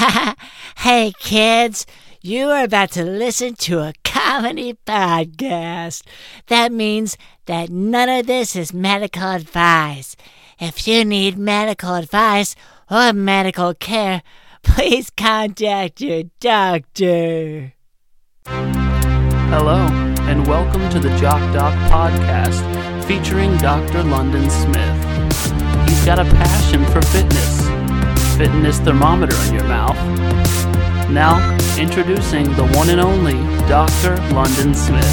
hey, kids, you are about to listen to a comedy podcast. That means that none of this is medical advice. If you need medical advice or medical care, please contact your doctor. Hello, and welcome to the Jock Doc podcast featuring Dr. London Smith. He's got a passion for fitness, fitness thermometer in your mouth. Now, introducing the one and only Dr. London Smith.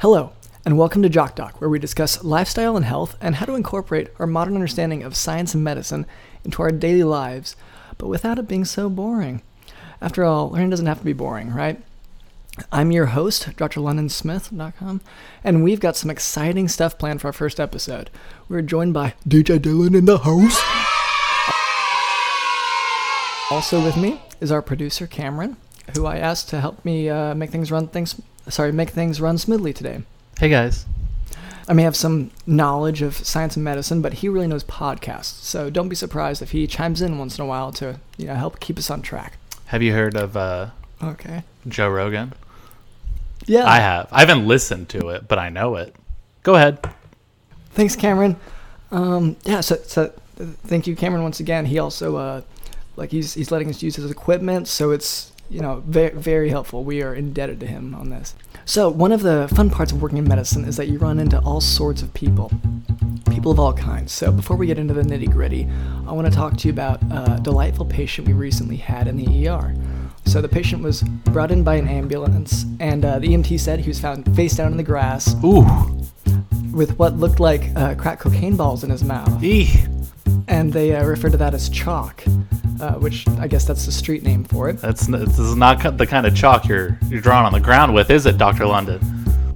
Hello, and welcome to Jock Doc, where we discuss lifestyle and health and how to incorporate our modern understanding of science and medicine into our daily lives, but without it being so boring. After all, learning doesn't have to be boring, right? I'm your host, drlondonsmith.com, and we've got some exciting stuff planned for our first episode. We're joined by DJ Dylan in the house. Also with me is our producer Cameron, who I asked to help me uh, make things run things sorry make things run smoothly today. Hey guys. I may have some knowledge of science and medicine, but he really knows podcasts. So don't be surprised if he chimes in once in a while to you know help keep us on track. Have you heard of uh, Okay. Joe Rogan? Yeah. I have. I haven't listened to it, but I know it. Go ahead. Thanks, Cameron. Um, yeah. So, so uh, thank you, Cameron, once again. He also uh, like he's he's letting us use his equipment, so it's you know very very helpful. We are indebted to him on this. So one of the fun parts of working in medicine is that you run into all sorts of people, people of all kinds. So before we get into the nitty gritty, I want to talk to you about a delightful patient we recently had in the ER. So the patient was brought in by an ambulance, and uh, the EMT said he was found face down in the grass Ooh. with what looked like uh, crack cocaine balls in his mouth, Eeh. and they uh, referred to that as chalk, uh, which I guess that's the street name for it. That's n- this is not the kind of chalk you're you're drawing on the ground with, is it, Doctor London?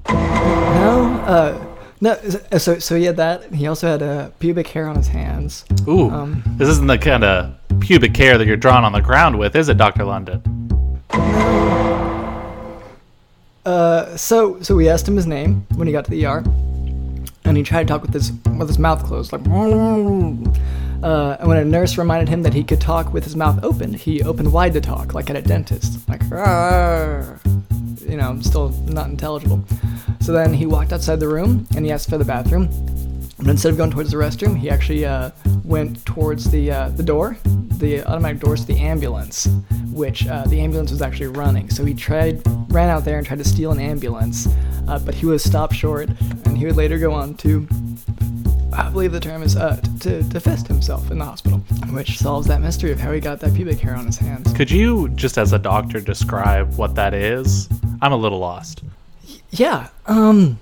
No, uh, no. So so he had that. He also had uh, pubic hair on his hands. Ooh. Um, this isn't the kind of pubic hair that you're drawing on the ground with, is it, Doctor London? Uh, so so we asked him his name when he got to the ER, and he tried to talk with his with his mouth closed, like. Uh, and when a nurse reminded him that he could talk with his mouth open, he opened wide to talk, like at a dentist, like, you know, still not intelligible. So then he walked outside the room and he asked for the bathroom. But instead of going towards the restroom, he actually uh, went towards the uh, the door, the automatic doors to the ambulance, which uh, the ambulance was actually running. So he tried, ran out there and tried to steal an ambulance, uh, but he was stopped short, and he would later go on to, I believe the term is, uh, to, to fist himself in the hospital, which solves that mystery of how he got that pubic hair on his hands. Could you, just as a doctor, describe what that is? I'm a little lost. Yeah. Um.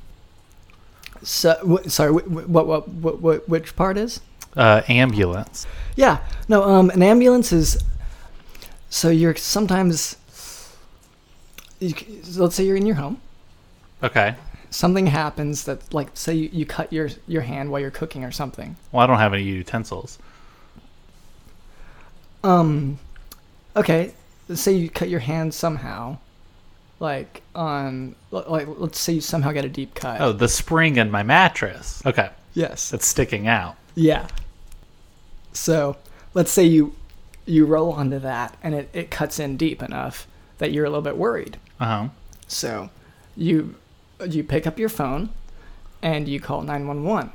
So, w- sorry. What, what what what which part is? Uh, ambulance. Yeah. No. Um. An ambulance is. So you're sometimes. You, let's say you're in your home. Okay. Something happens that, like, say you, you cut your your hand while you're cooking or something. Well, I don't have any utensils. Um. Okay. Let's say you cut your hand somehow. Like on, like let's say you somehow get a deep cut. Oh, the spring in my mattress. Okay. yes. It's sticking out. Yeah. So let's say you you roll onto that and it, it cuts in deep enough that you're a little bit worried. Uh huh. So you you pick up your phone and you call 911.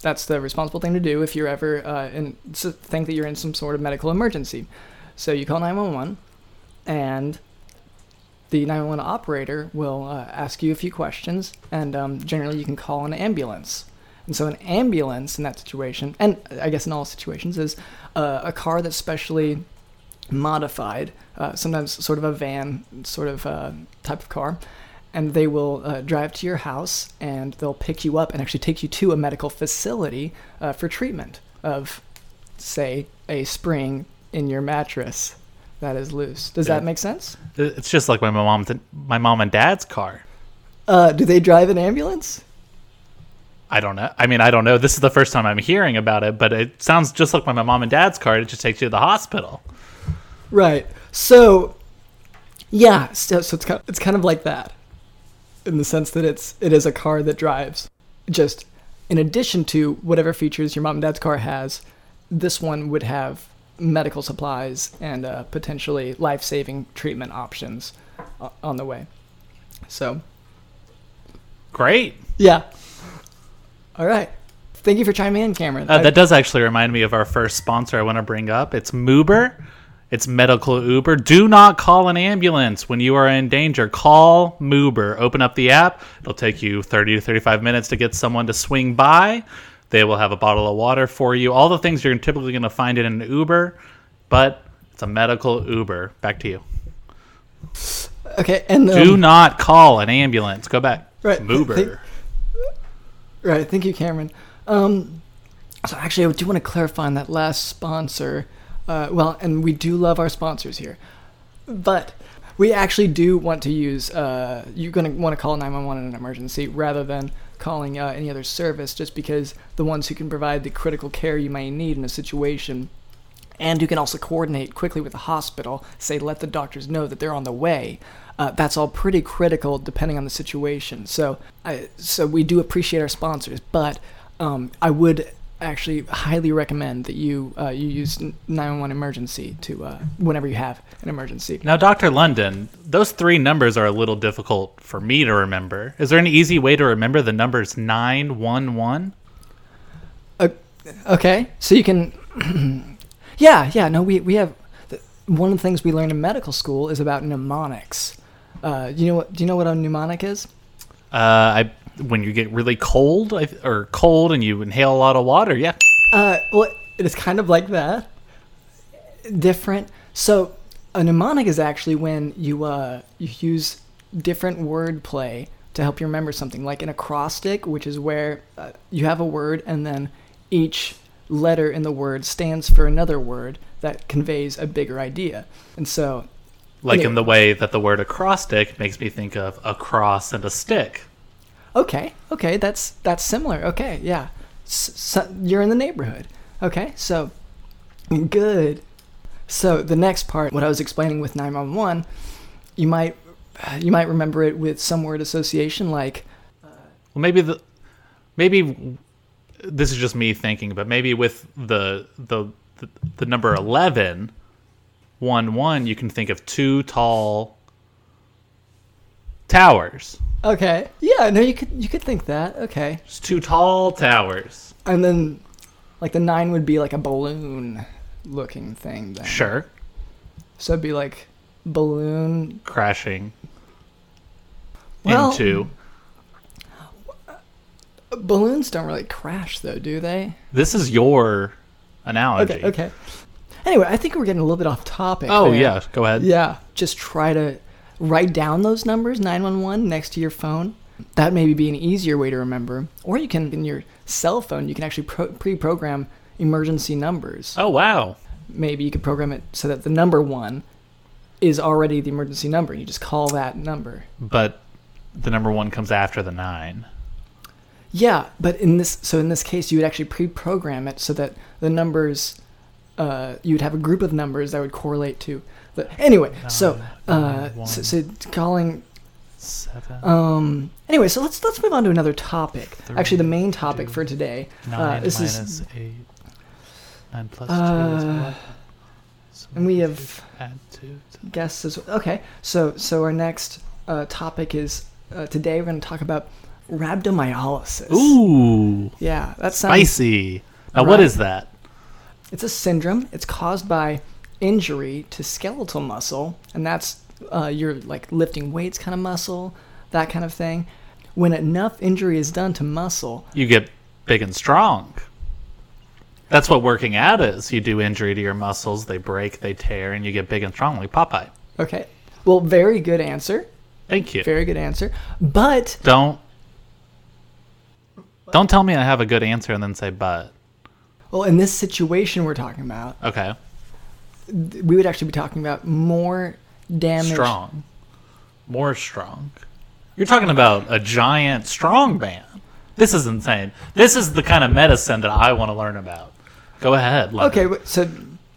That's the responsible thing to do if you're ever uh, in think that you're in some sort of medical emergency. So you call 911 and the 911 operator will uh, ask you a few questions and um, generally you can call an ambulance. And so an ambulance in that situation, and I guess in all situations, is uh, a car that's specially modified, uh, sometimes sort of a van sort of uh, type of car, and they will uh, drive to your house and they'll pick you up and actually take you to a medical facility uh, for treatment of, say, a spring in your mattress that is loose. Does Yeah. that make sense? It's just like my mom, my mom and dad's car. Uh, do they drive an ambulance? I don't know. I mean, I don't know. This is the first time I'm hearing about it, but it sounds just like my mom and dad's car. It just takes you to the hospital. Right. So, yeah. So, so it's kind of, it's kind of like that, in the sense that it's it is a car that drives, just in addition to whatever features your mom and dad's car has, this one would have medical supplies and uh, potentially life-saving treatment options uh, on the way. So, Great. yeah. All right. Thank you for chiming in, Cameron. Uh, I- that does actually remind me of our first sponsor I want to bring up. It's Moober. It's medical Uber. Do not call an ambulance when you are in danger. Call Moober. Open up the app. It'll take you 30 to 35 minutes to get someone to swing by. They will have a bottle of water for you. All the things you're typically going to find in an Uber, but it's a medical Uber. Back to you. okay, and Do um, not call an ambulance. Go back. Right. Moober. Right. Thank you, Cameron. Um, so actually, I do want to clarify on that last sponsor. Uh, well, and we do love our sponsors here, but we actually do want to use. Uh, you're going to want to call 911 in an emergency rather than calling uh, any other service, just because the ones who can provide the critical care you may need in a situation and you can also coordinate quickly with the hospital say let the doctors know that they're on the way uh, that's all pretty critical depending on the situation so I, so we do appreciate our sponsors but um, i would actually highly recommend that you uh, you use 911 emergency to uh, whenever you have an emergency Now, Dr. London, those three numbers are a little difficult for me to remember. Is there an easy way to remember the numbers 911? Uh, okay, so you can. yeah, yeah. No, we we have the, one of the things we learned in medical school is about mnemonics. Uh, you know what? Do you know what a mnemonic is? Uh, I when you get really cold I, or cold and you inhale a lot of water, yeah. Uh, well, it is kind of like that. Different. So, a mnemonic is actually when you uh, you use different wordplay to help you remember something, like an acrostic, which is where uh, you have a word and then each letter in the word stands for another word that conveys a bigger idea. And so, Like Yeah. in the way that the word acrostic makes me think of a cross and a stick. Okay, okay, that's that's similar. Okay, yeah, S- so you're in the neighborhood. Okay, so good. So the next part, what I was explaining with 911, you might uh, you might remember it with some word association like Well, maybe the maybe this is just me thinking, but maybe with the the the, the number 11 1 1 you can think of two tall towers. okay, yeah, no, you could you could think that. Okay, Just two tall towers. and then like the nine would be like a balloon looking thing. Then. Sure. So it'd be like balloon. Crashing Well, into balloons don't really crash though, do they? This is your analogy. Okay, okay. Anyway, I think we're getting a little bit off topic. Oh there. yeah, go ahead. Yeah, just try to write down those numbers 911 next to your phone. That may be an easier way to remember. Or you can in your cell phone, you can actually pro- pre-program emergency numbers. Oh wow. Maybe you could program it so that the number 1 is already the emergency number. You just call that number. But the number 1 comes after the 9. Yeah, but in this so in this case you would actually pre-program it so that the numbers uh, you would have a group of numbers that would correlate to the anyway. So uh, Nine, so, so calling 7 Um. Anyway, so let's let's move on to another topic. Three, Actually, the main topic two, for today. 9 uh, this minus is 8 9 plus Uh, 2 is what? So and we have- add 2 to guests as okay. So so our next uh, topic is uh, today we're going to talk about rhabdomyolysis. Ooh, Yeah, that sounds. spicy. Now, what Right. is that? It's a syndrome. It's caused by injury to skeletal muscle, and that's uh, your like lifting weights kind of muscle, that kind of thing. When enough injury is done to muscle, You get big and strong. That's what working out is. You do injury to your muscles, they break, they tear, and you get big and strong like Popeye. okay. Well, very good answer. Thank you. Very good answer. But Don't don't tell me I have a good answer and then say but. well, in this situation we're talking about, Okay. we would actually be talking about more damage. Strong. More strong. You're talking about a giant strong man. This is insane. This is the kind of medicine that I want to learn about. Go ahead. Okay, wh- so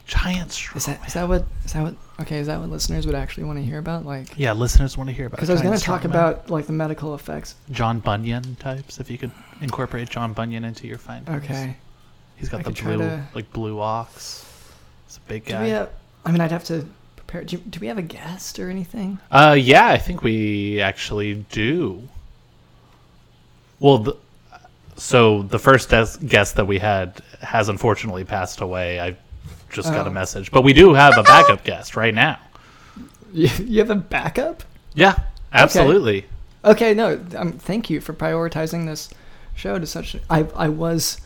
Giant strong. is that is that what is that what Okay, is that what listeners would actually want to hear about? Like, Yeah, listeners want to hear about. because I was going to talk about like the medical effects. John Bunyan types. If you could incorporate John Bunyan into your findings. Okay. He's got I the blue, to- like blue ox. It's a big Do guy. we have? I mean, I'd have to prepare. Do, do we have a guest or anything? Uh, yeah, I think we actually do. Well, the, so the first guest that we had has unfortunately passed away. I just got a Oh. message, but we do have a backup guest right now. You, you have a backup? Yeah, absolutely. Okay, no. Um, thank you for prioritizing this show to such. I I was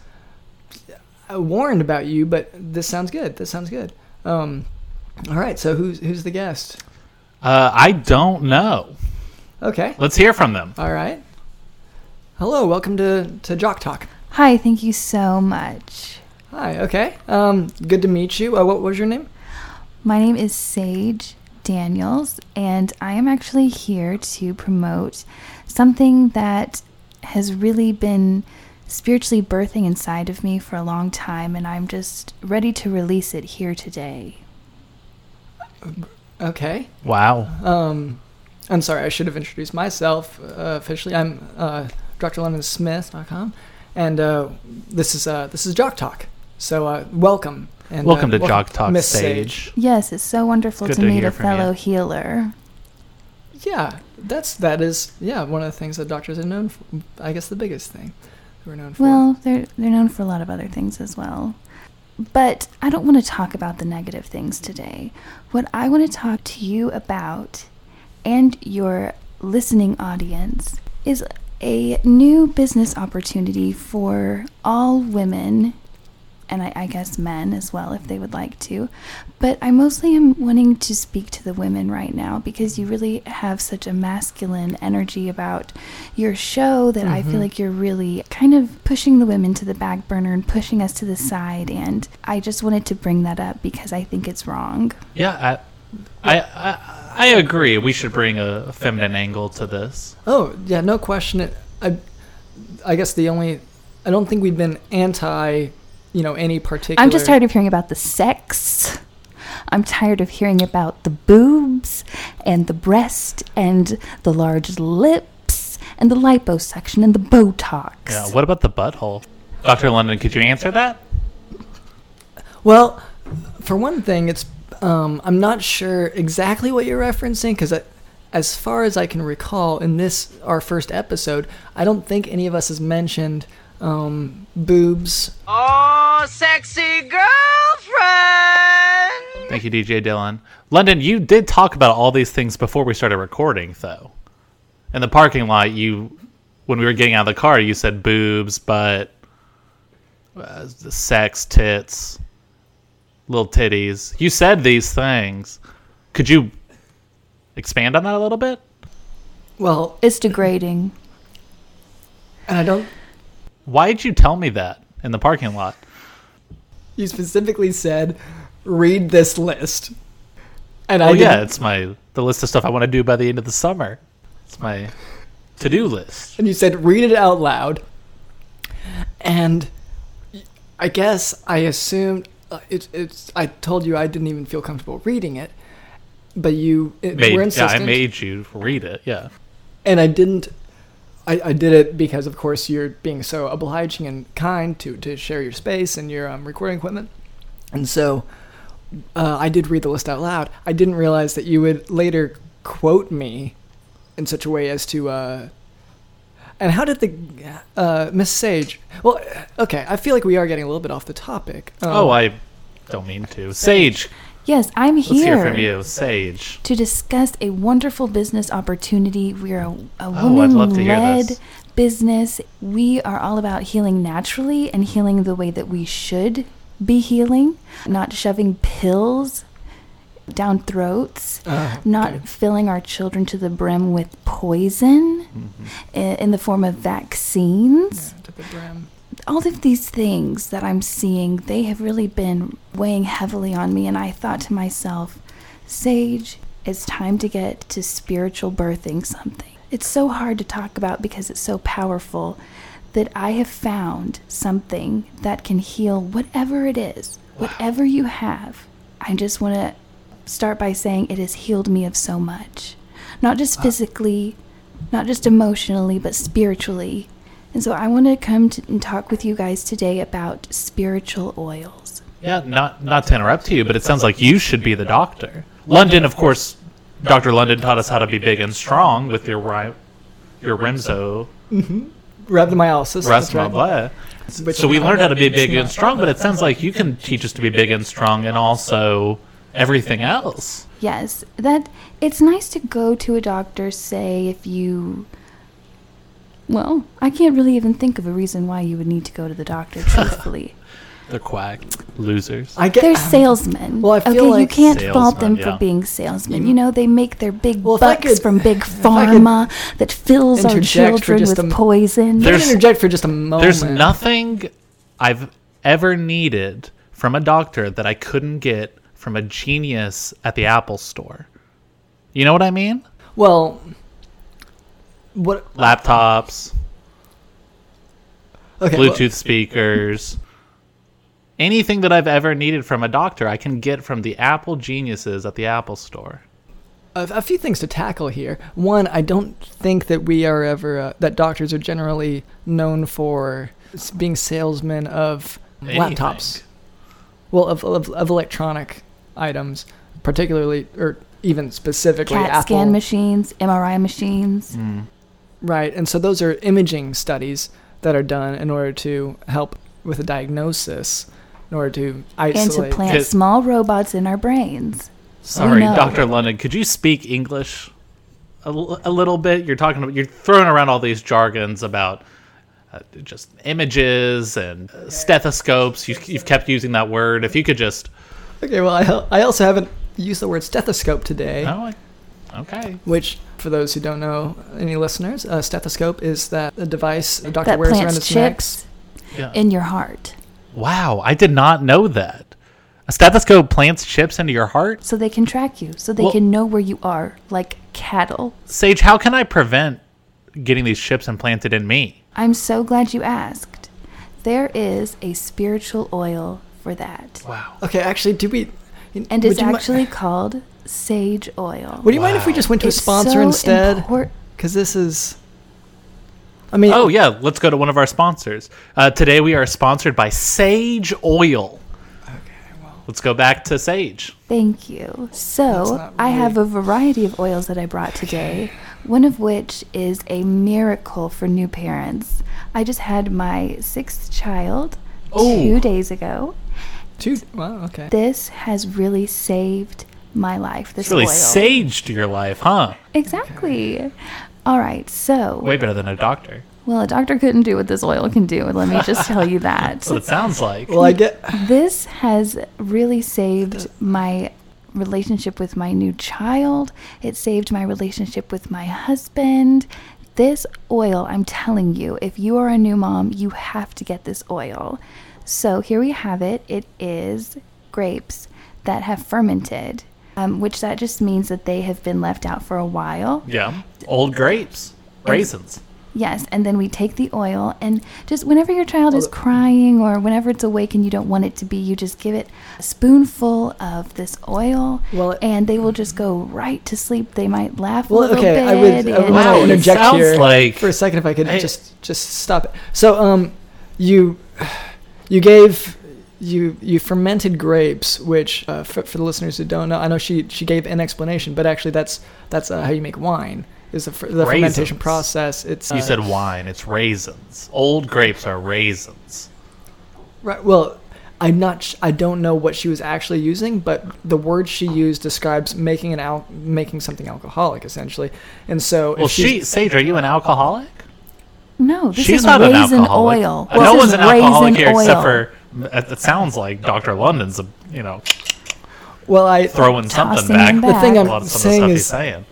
uh, warned about you, but this sounds good. This sounds good. Um, all right. So who's who's the guest? Uh, I don't know. Okay. Let's hear from them. All right. Hello. Welcome to to Jock Talk. Hi, thank you so much. Hi. Okay. Um, good to meet you. Uh, what was your name? My name is Sage Daniels, and I am actually here to promote something that has really been spiritually birthing inside of me for a long time, and I'm just ready to release it here today. Okay. Wow. Um, I'm sorry, I should have introduced myself uh, officially. I'm uh, drlondonsmith.com, and uh, this is uh, this is Jock Talk. So uh, welcome. And, Welcome uh, to Jock Talk Miss Sage. Yes, it's so wonderful Good to to meet a from you. fellow healer. Yeah, that's that is yeah one of the things that doctors are known for. I guess the biggest thing we're known for. Well, they're they're known for a lot of other things as well. But I don't want to talk about the negative things today. What I want to talk to you about and your listening audience is a new business opportunity for all women and I, I guess men as well if they would like to. But I mostly am wanting to speak to the women right now because you really have such a masculine energy about your show that I feel Mhm. like you're really kind of pushing the women to the back burner and pushing us to the side. And I just wanted to bring that up because I think it's wrong. Yeah, I, I, I, I agree. We should bring a feminine angle to this. oh yeah, no question. I I guess the only I don't think we've been anti you know any particular. I'm just tired of hearing about the sex. I'm tired of hearing about the boobs and the breast and the large lips and the liposuction and the Botox. Yeah. What about the butthole? Dr. London, could you answer that? Well, for one thing, it's um, I'm not sure exactly what you're referencing because as far as I can recall, in this our first episode, I don't think any of us has mentioned um, boobs. Oh, sexy girlfriend! Thank you, DJ Dylan. London, you did talk about all these things before we started recording, though. In the parking lot, you, when we were getting out of the car, you said boobs, but uh, sex, tits, little titties. You said these things. Could you expand on that a little bit? Well, It's degrading. and I don't. Why did you tell me that in the parking lot? You specifically said, read this list, and I Oh yeah, it's my the list of stuff I want to do by the end of the summer. It's my to-do list. and you said read it out loud, and I guess I assumed uh, it's it's. I told you I didn't even feel comfortable reading it, but you it, Made, were yeah, I made you read it. Yeah. and I didn't. I, I did it because, of course, you're being so obliging and kind to, to share your space and your um, recording equipment, and so uh, I did read the list out loud. I didn't realize that you would later quote me in such a way as to. Uh, and how did the uh, Miss Sage? Well, okay, I feel like we are getting a little bit off the topic. Um, Oh, I don't mean to. Sage, Yes, I'm let's here. hear from you. Sage. to discuss a wonderful business opportunity. We're a, a Oh, I'd love to hear woman-led business. We are all about healing naturally and healing the way that we should be healing, not shoving pills down throats, uh, not okay. filling our children to the brim with poison Mm-hmm. i- in the form of vaccines to the brim. All of these things that I'm seeing, they have really been weighing heavily on me. And I thought to myself, Sage, it's time to get to spiritual birthing something. It's so hard to talk about because it's so powerful that I have found something that can heal whatever it is, whatever you have. I just want to start by saying it has healed me of so much. Not just physically, not just emotionally, but spiritually. And so I want to come to, and talk with you guys today about spiritual oils. Yeah, not not to interrupt you, but it sounds like you should be the doctor. London, of course, Dr. London taught us how to be big and strong with your ri- your Remzo Rhabdomyolysis. that's right. Rasmabla. So we learned how to be big and strong, but it sounds like you can teach us to be big and strong and also everything else. Yes, that it's nice to go to a doctor, say, if you. Well, I can't really even think of a reason why you would need to go to the doctor, truthfully. They're quack losers. I get. They're salesmen. Well, I feel okay, you can't fault them Salesmen, for being salesmen. You know, they make their big Well, bucks could- from big pharma that fills our children with a- poison. There's- interject for just a moment. There's nothing I've ever needed from a doctor that I couldn't get from a genius at the Apple store. You know what I mean? Well, what? Laptops, Okay. well- Bluetooth speakers. Anything that I've ever needed from a doctor, I can get from the Apple geniuses at the Apple store. a, a few things to tackle here. One, I don't think that we are ever uh, that doctors are generally known for being salesmen of laptops. Well, of, of of electronic items, particularly or even specifically CAT Apple. scan machines, MRI machines. Right, and so those are imaging studies that are done in order to help with a diagnosis, in order to isolate. And to plant Kid- small robots in our brains. Sorry. Dr. London, could you speak English a, l- a little bit? You're talking about, you're throwing around all these jargons about uh, just images and uh, stethoscopes. You, you've kept using that word. If you could just, Okay, well, I, I also haven't used the word stethoscope today. oh, I- okay. Which, for those who don't know, any listeners, a stethoscope is that a device a doctor That wears around plants his neck. chips Yeah. in your heart. Wow, I did not know that. A stethoscope plants chips into your heart? So they can track you, so they Well- can know where you are, like cattle. Sage, how can I prevent getting these chips implanted in me? I'm so glad you asked. There is a spiritual oil for that. Wow. Okay, actually, do we? And would it's you mi- actually called sage oil. would you mind if we just went to a sponsor so instead? Because this is. I mean, Oh, yeah, let's go to one of our sponsors. Uh, today we are sponsored by Sage Oil. Okay, well. Let's go back to Sage. Thank you. So, not I have a variety of oils that I brought today, one of which is a miracle for new parents. I just had my sixth child Oh. two days ago. two. Wow. Okay. This has really saved my life. This It's really oil. saged your life, huh? Exactly. All right. So, Way better than a doctor. well, a doctor couldn't do what this oil can do. Let me just tell you that. That's what it sounds like. Well, I get. This has really saved my relationship with my new child. It saved my relationship with my husband. This oil, I'm telling you, if you are a new mom, you have to get this oil. So here we have it. It is grapes that have fermented, um, which that just means that they have been left out for a while. Yeah. Old grapes, raisins. Yes, and then we take the oil and just whenever your child is crying or whenever it's awake and you don't want it to be, you just give it a spoonful of this oil, Well, and they will just go right to sleep. They might laugh a Well, little okay. bit. I would. I and- want Wow, to it interject sounds here like- for a second, if I could I- just just stop it. So, um, you you gave you you fermented grapes, which uh, for, for the listeners who don't know, I know she she gave an explanation, but actually that's that's uh, how you make wine. Is the, the fermentation process? It's You uh, said wine, it's raisins. Old grapes are raisins. Right. Well, I'm not. Sh- I don't know what she was actually using, but the word she used describes making an al- making something alcoholic, essentially. And so, Well, she, Sage, are you an alcoholic? No, this She's is not raisin alcoholic. oil. Uh, no one's an alcoholic raisin here except oil. for. It it sounds like Dr. London's, a, you know, well, I throwing something Tossing back. The thing back. I'm a lot of some of the saying stuff is- he's saying.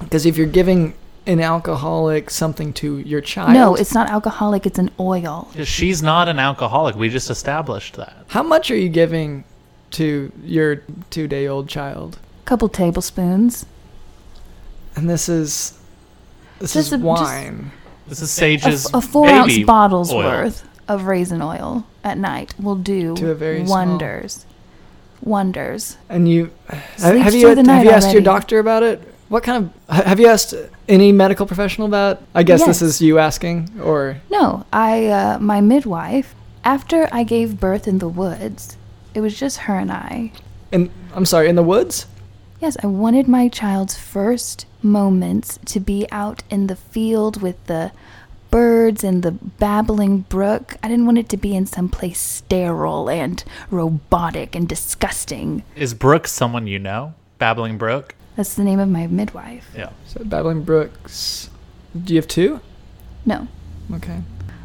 because if you're giving an alcoholic something to your child, No, it's not alcoholic. It's an oil. She's not an alcoholic. We just established that. how much are you giving to your two-day-old child? A couple tablespoons. And this is this Just is a- just- wine. This is A, Sage's f- a four baby ounce bottle's oil. worth of raisin oil at night will do To a very small- wonders. wonders. And you have, Sleeps have you through the have night you asked your doctor about it? What kind of have you asked any medical professional about? I guess this is you asking, or No, I, uh, my midwife, after I gave birth in the woods, it was just her and I. And I'm sorry, in the woods. Yes, I wanted my child's first moments to be out in the field with the birds and the babbling brook. I didn't want it to be in some place sterile and robotic and disgusting. Is Brooke someone you know? Babbling Brook? That's the name of my midwife. Yeah. So Babbling Brooks. Do you have two? No, Okay.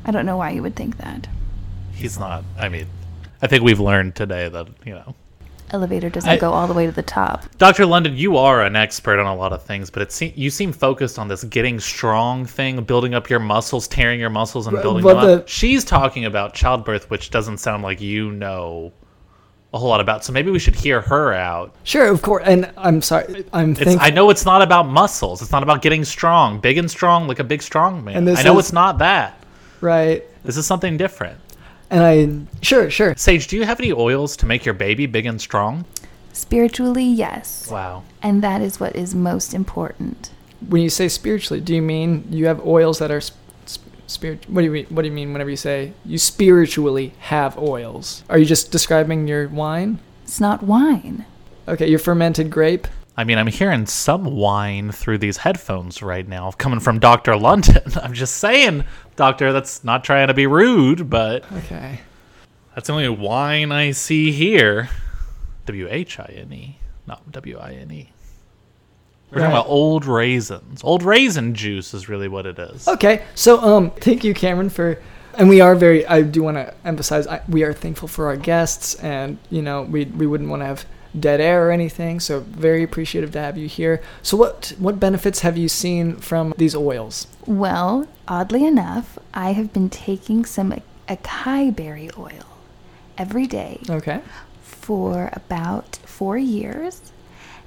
I don't know why you would think that. He's not. I mean, I think we've learned today that, you know. Elevator doesn't I- go all the way to the top. Dr. London, you are an expert on a lot of things, but it se- you seem focused on this getting strong thing, building up your muscles, tearing your muscles, and But- building but them up. She's talking about childbirth, which doesn't sound like you know a whole lot about. So maybe we should hear her out. Sure, of course. And I'm sorry. I'm thinking. I know it's not about muscles. It's not about getting strong, big and strong, like a big strong man. And this I know is- it's not that. right. This is something different. And I sure, sure. Sage, do you have any oils to make your baby big and strong? Spiritually, yes. Wow. And that is what is most important. When you say spiritually, do you mean you have oils that are sp- sp- spirit? What do you mean? What do you mean whenever you say you spiritually have oils? Are you just describing your wine? It's not wine. Okay, your fermented grape. I mean, I'm hearing some whine through these headphones right now coming from Dr. London. I'm just saying, Doctor, that's not trying to be rude, but Okay. that's the only wine I see here. W H I N E, not W I N E. We're talking about old raisins. Old raisin juice is really what it is. Okay, so um, thank you, Cameron, for, and we are very. I do want to emphasize I, we are thankful for our guests, and you know we we wouldn't want to have dead air or anything. So very appreciative to have you here. So what what benefits have you seen from these oils? Well, oddly enough, I have been taking some ac- acai berry oil every day Okay. for about four years,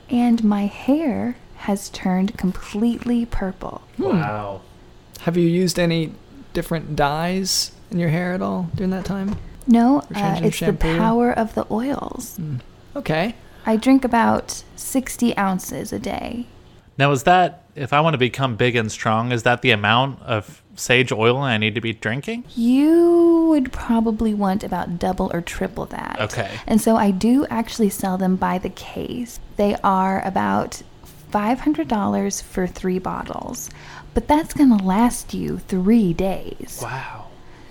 and my hair has turned completely purple. Wow. Have you used any different dyes in your hair at all during that time? No, uh, it's shampoo? the power of the oils. Okay. I drink about 60 ounces a day. Now, is that, if I want to become big and strong, is that the amount of sage oil I need to be drinking? You would probably want about double or triple that. Okay. And so I do actually sell them by the case. They are about $500 for three bottles, but that's going to last you three days. Wow.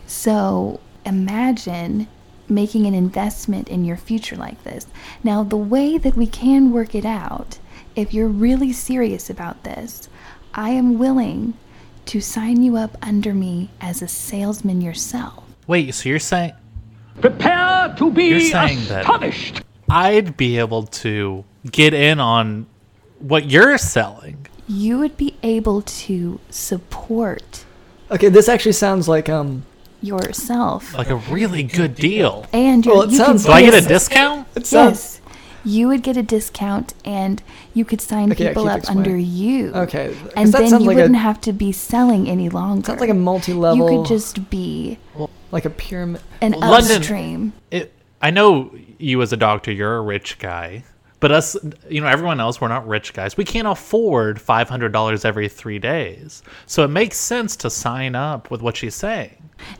So imagine making an investment in your future like this. Now, the way that we can work it out, if you're really serious about this, I am willing to sign you up under me as a salesman yourself. Wait, so you're saying Prepare to be You're saying that- I'd be able to get in on what you're selling? You would be able to support Okay. This actually sounds like um. Yourself Like a really good deal. and your Well, it you sounds Do I get a discount? It sounds. Yes. You would get a discount and you could sign Okay, people up explaining. under you. Okay, And then you like wouldn't a have to be selling any longer. sounds like a multi-level. You could just be like a pyramid. an London- upstream. It, I know you as a doctor, you're a rich guy, but us, you know, everyone else, we're not rich guys. We can't afford five hundred dollars every three days, so it makes sense to sign up with what she's saying.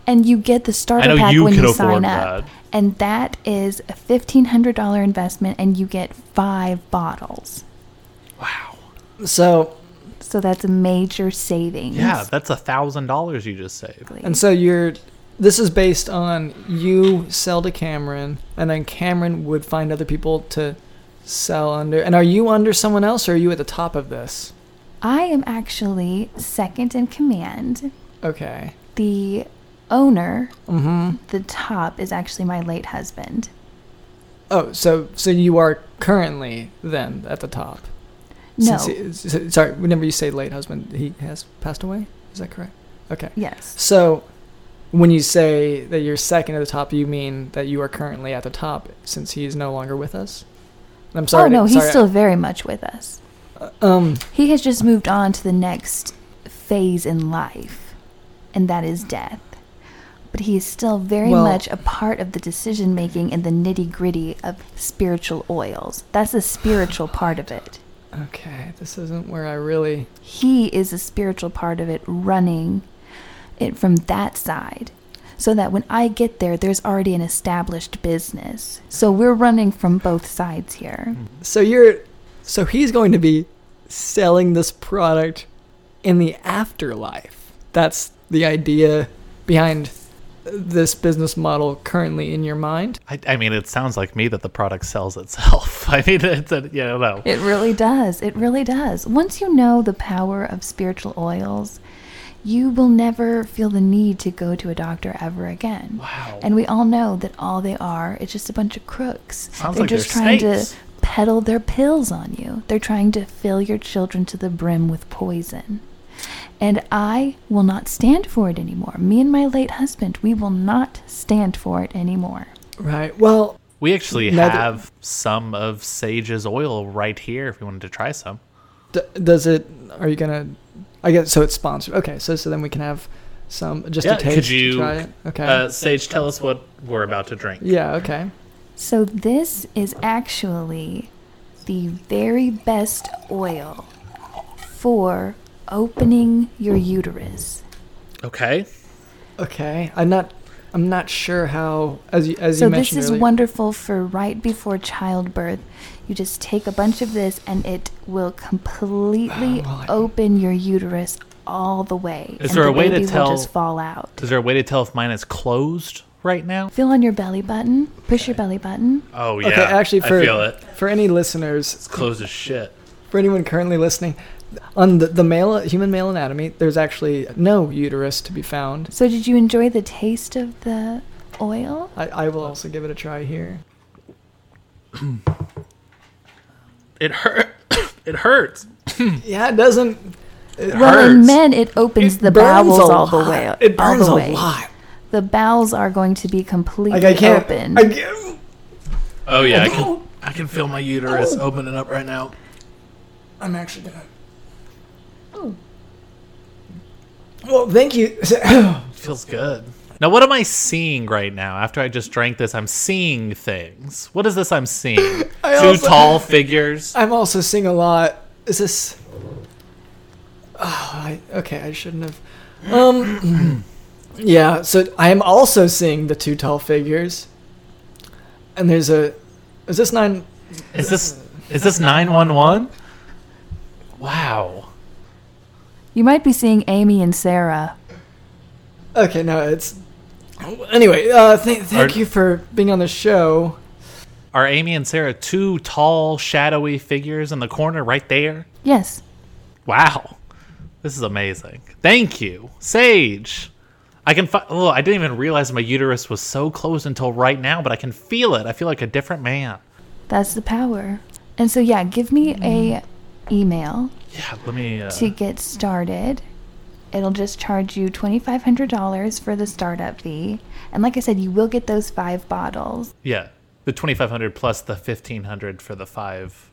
And you get the starter pack you when you sign up. that. And that is a $1,500 investment and you get five bottles. Wow. So So that's a major savings. Yeah, that's a thousand dollars you just saved. And so you're this is based on you sell to Cameron and then Cameron would find other people to sell under. And are you under someone else or are you at the top of this? I am actually second in command. Okay. The owner, Mhm. the top, is actually my late husband. Oh, so so you are currently then at the top. No. He- sorry, whenever you say late husband, he has passed away? Is that correct? Okay. Yes. So when you say that you're second at the top, you mean that you are currently at the top since he is no longer with us? I'm sorry. oh to- no, he's sorry, still very much with us. um He has just moved on to the next phase in life, and that is death. But he is still very Well- much a part of the decision making and the nitty gritty of spiritual oils. That's the spiritual part of it. Okay, this isn't where I really. He is a spiritual part of it, running it from that side. So that when I get there, there's already an established business. So we're running from both sides here. Hmm. So you're. So he's going to be selling this product in the afterlife. That's the idea behind this business model currently in your mind. I, I mean, it sounds like me that the product sells itself. I mean, it's a, you know, no. It really does. It really does. Once you know the power of spiritual oils, you will never feel the need to go to a doctor ever again. Wow. And we all know that all they are is just a bunch of crooks. Sounds they're like just they're trying snakes. to peddle their pills on you. They're trying to fill your children to the brim with poison. And I will not stand for it anymore. Me and my late husband, we will not stand for it anymore. Right. Well, We actually Neither- have some of Sage's oil right here if we wanted to try some. d- does it. Are you gonna. I guess so. It's sponsored. Okay. So so then we can have some just yeah, a taste could to you, try it. Okay. uh, Sage, tell us what we're about to drink. yeah. Okay. So, this is actually the very best oil for opening your uterus. Okay. Okay. I'm not. I'm not sure how. As you as So, you this is earlier- wonderful for right before childbirth. You just take a bunch of this and it will completely Well, I- open your uterus all the way. Is there the a way to baby tell- will just fall out. Is there a way to tell if mine is closed right now? Feel on your belly button. Push your belly button. Oh, yeah. Okay. Actually, for I feel it. for any listeners, It's closed as shit. for anyone currently listening, on the, the male human male anatomy, there's actually no uterus to be found. So, did you enjoy the taste of the oil? I, I will also give it a try here. It hurt. it hurts. Yeah, it doesn't. It Well, in men, it opens it the bowels a all the way. It burns all the a way. lot. The bowels are going to be completely Like I can't. open. I can't. Oh, yeah. I oh, can, I can feel my uterus oh. opening up right now. I'm actually gonna. Well, thank you. feels good. Now, what am I seeing right now? After I just drank this, I'm seeing things. What is this I'm seeing? Two also- tall figures. I'm also seeing a lot. Is this? Oh, I, okay. I shouldn't have. Um. yeah. So I am also seeing the two tall figures. And there's a. Is this nine? Is this is this nine one one? Wow. You might be seeing Amy and Sarah. Okay, no, it's. Anyway, uh, th- thank Are- you for being on the show. Are Amy and Sarah two tall, shadowy figures in the corner right there? Yes. Wow. This is amazing. Thank you. Sage. I can fi- oh, I didn't even realize my uterus was so close until right now, but I can feel it. I feel like a different man. That's the power. And so, yeah, give me a email Yeah, let me uh, to get started. It'll just charge you $2,500 for the startup fee. And like I said, you will get those five bottles. Yeah. The 2500 plus the 1500 for the 5.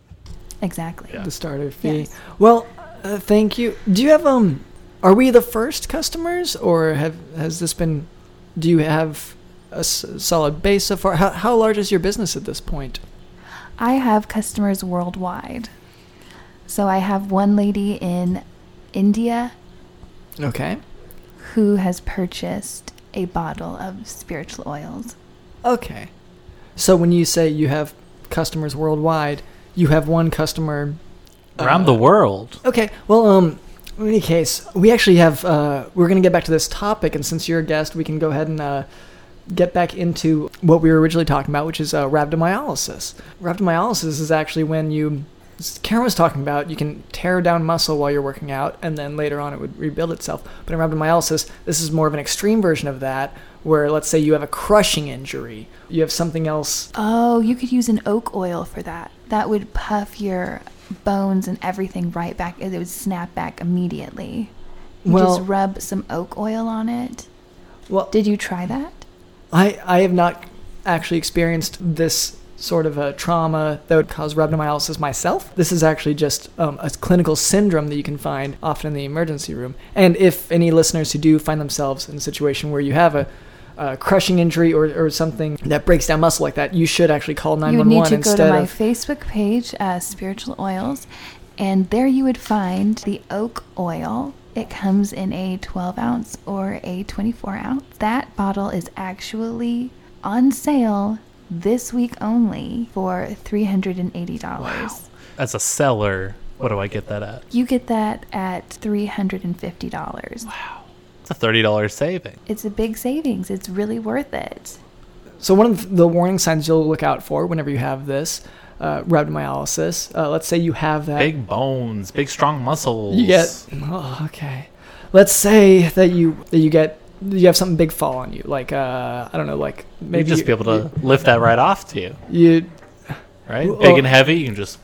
Exactly. Yeah. The starter fee. Yes. Well, uh, thank you. Do you have um? Are we the first customers, or have has this been? Do you have a s- solid base so far? How how large is your business at this point? I have customers worldwide. So I have one lady in India Okay. who has purchased a bottle of spiritual oils. Okay. So when you say you have customers worldwide, you have one customer Around uh, the world. Okay. Well, um, in any case, we actually have. Uh, we're gonna get back to this topic, and since you're a guest, we can go ahead and uh, get back into what we were originally talking about, which is uh, rhabdomyolysis. Rhabdomyolysis is actually when you. Karen was talking about you can tear down muscle while you're working out, and then later on it would rebuild itself. But in rhabdomyolysis, this is more of an extreme version of that, where let's say you have a crushing injury, you have something else. Oh, you could use an oak oil for that. That would puff your bones and everything right back. It would snap back immediately. You Well- just rub some oak oil on it. Well, Did you try that? I, I have not actually experienced this sort of a trauma that would cause rhabdomyolysis myself. This is actually just um, a clinical syndrome that you can find often in the emergency room. And if any listeners who do find themselves in a situation where you have a, uh, crushing injury or, or something that breaks down muscle like that, you should actually call nine one one instead. You need 911 to go to my of. Facebook page, uh, Spiritual Oils, and there you would find the oak oil. It comes in a 12 ounce or a 24 ounce. That bottle is actually on sale this week only for $380. As a seller, what do I get that at? You get that at $350. Wow. It's a thirty dollars saving. It's a big savings. It's really worth it. So one of the warning signs you'll look out for whenever you have this uh, rhabdomyolysis, uh, let's say you have that. Big bones, big strong muscles. You get oh, okay. Let's say that you that you get you have something big fall on you, like uh, I don't know, like maybe You'd just be able to lift that right off to you, You right? Well- Big and heavy, you can just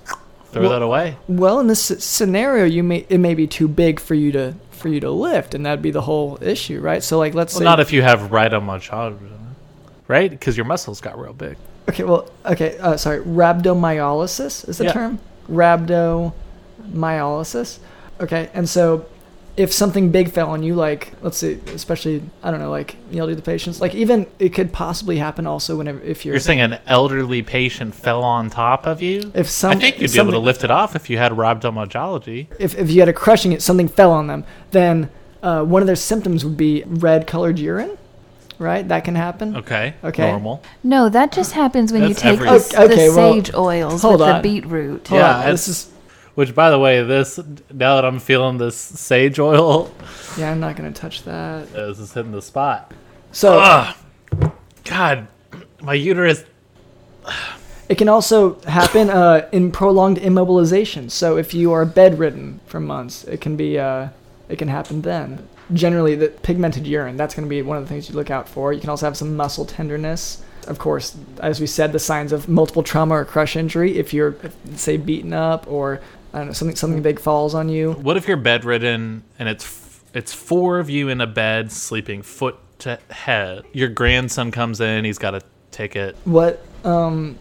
throw Well- that away. well in this scenario, you may it may be too big for you to for you to lift, and that'd be the whole issue, right? So like let's Well, say not if you have right rhabdomyolysis, right? Because your muscles got real big. okay, well okay, uh, sorry, rhabdomyolysis is the Yeah. term rhabdomyolysis. Okay, and so if something big fell on you, like let's say, especially I don't know, like the elderly patients, like even it could possibly happen also whenever if you're You're saying an elderly patient fell on top of you? if some I think you'd be able to lift it off if you had rhabdomyolysis. if, if you had a crushing it, something fell on them, then uh, one of their symptoms would be red colored urine, right? That can happen. Okay. Okay. Normal. No, that just happens when you take every- the, Okay, okay, the well, sage oils hold with the beetroot. Hold Yeah, on, this is. Which, by the way, this now that I'm feeling this sage oil, Yeah, I'm not gonna touch that. uh, this is hitting the spot. So Ugh. God, my uterus. it can also happen uh, in prolonged immobilization. So if you are bedridden for months, it can be. Uh, it can happen then. Generally, the pigmented urine. That's going to be one of the things you look out for. You can also have some muscle tenderness. Of course, as we said, the signs of multiple trauma or crush injury. If you're, say, beaten up or I don't know, something something big falls on you. What if you're bedridden and it's f- it's four of you in a bed sleeping foot to head? Your grandson comes in, he's got a ticket What? Um,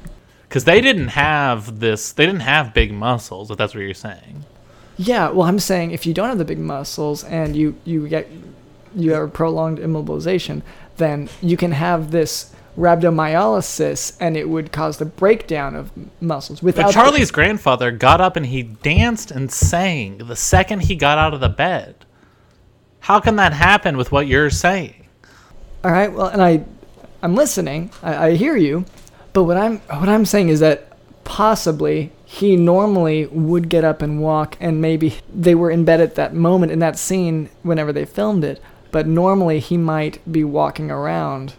because they didn't have this. They didn't have big muscles. If that's what you're saying. yeah. Well, I'm saying if you don't have the big muscles and you you get you have prolonged immobilization, then you can have this rhabdomyolysis, and it would cause the breakdown of muscles. Without But the- Charlie's grandfather got up and he danced and sang the second he got out of the bed. How can that happen with what you're saying? All right. Well, and I, I'm listening. I, I hear you, but what I'm what I'm saying is that possibly he normally would get up and walk, and maybe they were in bed at that moment in that scene whenever they filmed it. But normally he might be walking around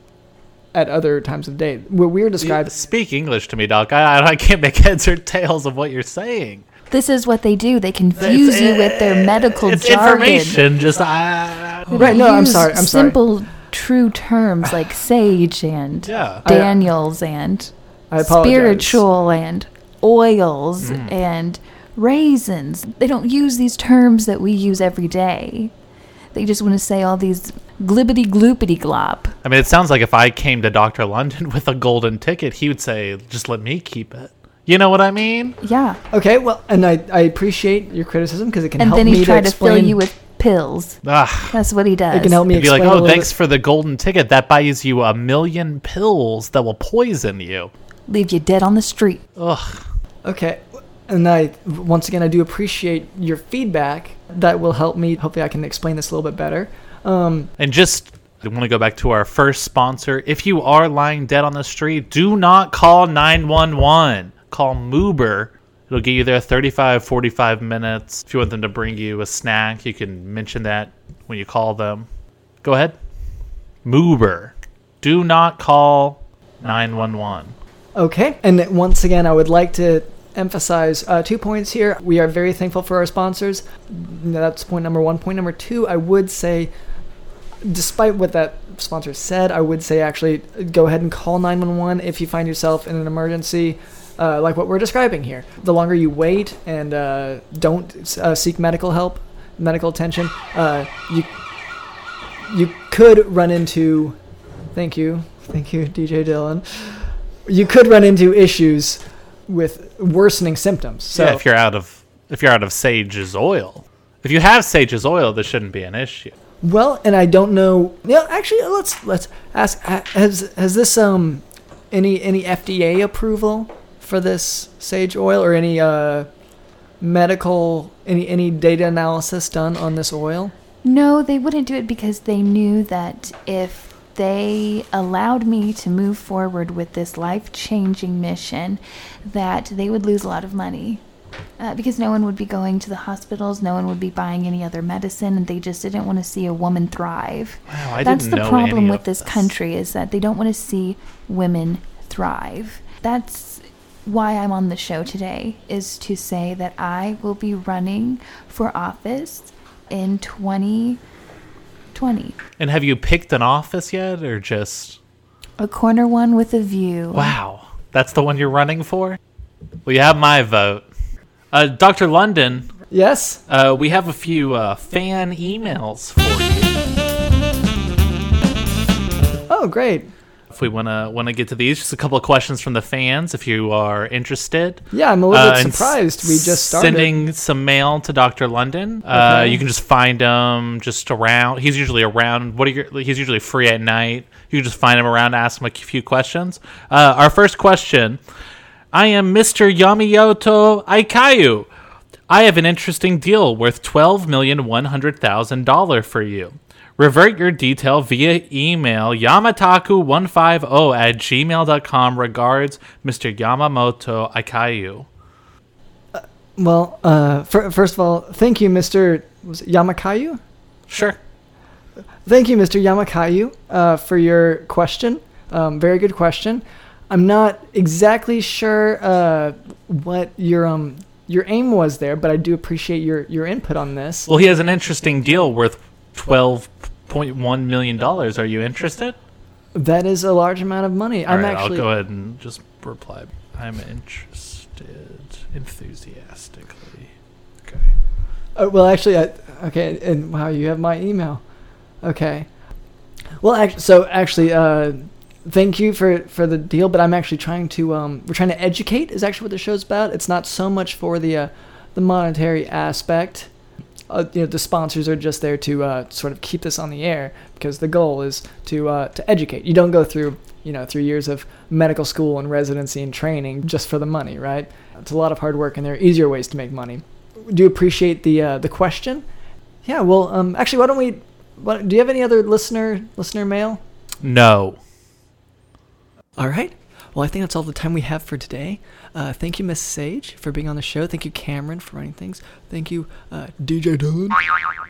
at other times of day. What we're describing. Speak English to me, Doc. I, I- I can't make heads or tails of what you're saying. This is what they do. They confuse you with their medical It's jargon. information. Just I. They Right, no, I'm sorry, I'm sorry. simple, true terms like sage and Yeah. Daniels and I spiritual and oils Mm. and raisins. They don't use these terms that we use every day. They just want to say all these glibbity gloopity glop. I mean, it sounds like if I came to Doctor London with a golden ticket, he would say, "Just let me keep it." You know what I mean? Yeah. Okay. Well, and I, I appreciate your criticism because it can And help me to And then he tried to, explain. fill you with pills. Ah. That's what he does. it can help me He'd be like, "Oh, little thanks bit- for the golden ticket. That buys you a million pills that will poison you." Leave you dead on the street. Ugh. Okay. And I, once again, I do appreciate your feedback. That will help me. Hopefully, I can explain this a little bit better. Um, And just I want to go back to our first sponsor. If you are lying dead on the street, do not call 911. Call Moober. It'll get you there 35, 45 minutes. If you want them to bring you a snack, you can mention that when you call them. Go ahead. Moober. Do not call 911. okay. And once again, I would like to emphasize uh, two points here. We are very thankful for our sponsors. That's point number one. Point number two, I would say, despite what that sponsor said, I would say actually go ahead and call 911 if you find yourself in an emergency. Uh, like what we're describing here. The longer you wait and uh, don't uh, seek medical help, medical attention, uh, you you could run into. Thank you, thank you, DJ Dylan. You could run into issues with worsening symptoms. So yeah, if you're out of if you're out of Sage's oil. If you have Sage's oil, this shouldn't be an issue. Well, and I don't know. Yeah, actually, let's let's ask. Has has this um any any FDA approval for this sage oil or any uh medical any any data analysis done on this oil? No, they wouldn't do it because they knew that if they allowed me to move forward with this life-changing mission, that they would lose a lot of money. Uh, because no one would be going to the hospitals, no one would be buying any other medicine, and they just didn't want to see a woman thrive. Wow, I That's didn't the know problem any with of this, this. country is that they don't want to see women thrive. That's why I'm on the show today is to say that I will be running for office in 2020. And have you picked an office yet, or just A corner one with a view. wow? That's the one you're running for. Well, you have my vote, uh, Doctor London. Yes. Uh, we have a few uh, fan emails for you. Oh, great. If we want to want to get to these, just a couple of questions from the fans. If you are interested, Yeah, I'm a little Uh, bit and surprised. We just started. sending some mail to Dr. London. Uh, you can just find him just around. He's usually around. What are your? He's usually free at night. You can just find him around, ask him a few questions. Uh, our first question: I am Mr. Yamamoto Aikayu. I have an interesting deal worth twelve million one hundred thousand dollar for you. Revert your detail via email yamataku150 at gmail.com. Regards, Mr. Yamamoto Aikayu. Well, uh, fir- first of all, thank you, Mr. Yamakayu? Sure. Thank you, Mr. Yamakayu, uh, for your question. Um, very good question. I'm not exactly sure uh, what your um your aim was there, but I do appreciate your your input on this. Well, he has an interesting deal worth twelve point one million dollars. Are you interested? That is a large amount of money. All I'm right, actually I'll go ahead and just reply. I'm interested enthusiastically. Okay. Uh, well, actually, I, okay, and wow, you have my email. Okay. Well, actually, so actually, uh, thank you for for the deal, but I'm actually trying to um, we're trying to educate. Is actually what the show's about. It's not so much for the uh, the monetary aspect. Uh, you know, the sponsors are just there to uh, sort of keep this on the air because the goal is to uh, to educate. You don't go through you know through years of medical school and residency and training just for the money, right? It's a lot of hard work, and there are easier ways to make money do you appreciate the uh, the question. Yeah, well, um, actually, why don't we? What, do you have any other listener listener mail? No. All right. Well, I think that's all the time we have for today. Uh, thank you, Miss Sage, for being on the show. Thank you, Cameron, for running things. Thank you, uh, DJ Dylan,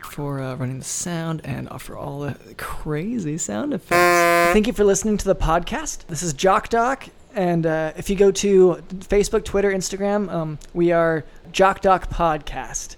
for uh, running the sound and for all the crazy sound effects. Thank you for listening to the podcast. This is Jock Doc, and uh, if you go to Facebook, Twitter, Instagram, um, we are Jock Doc Podcast.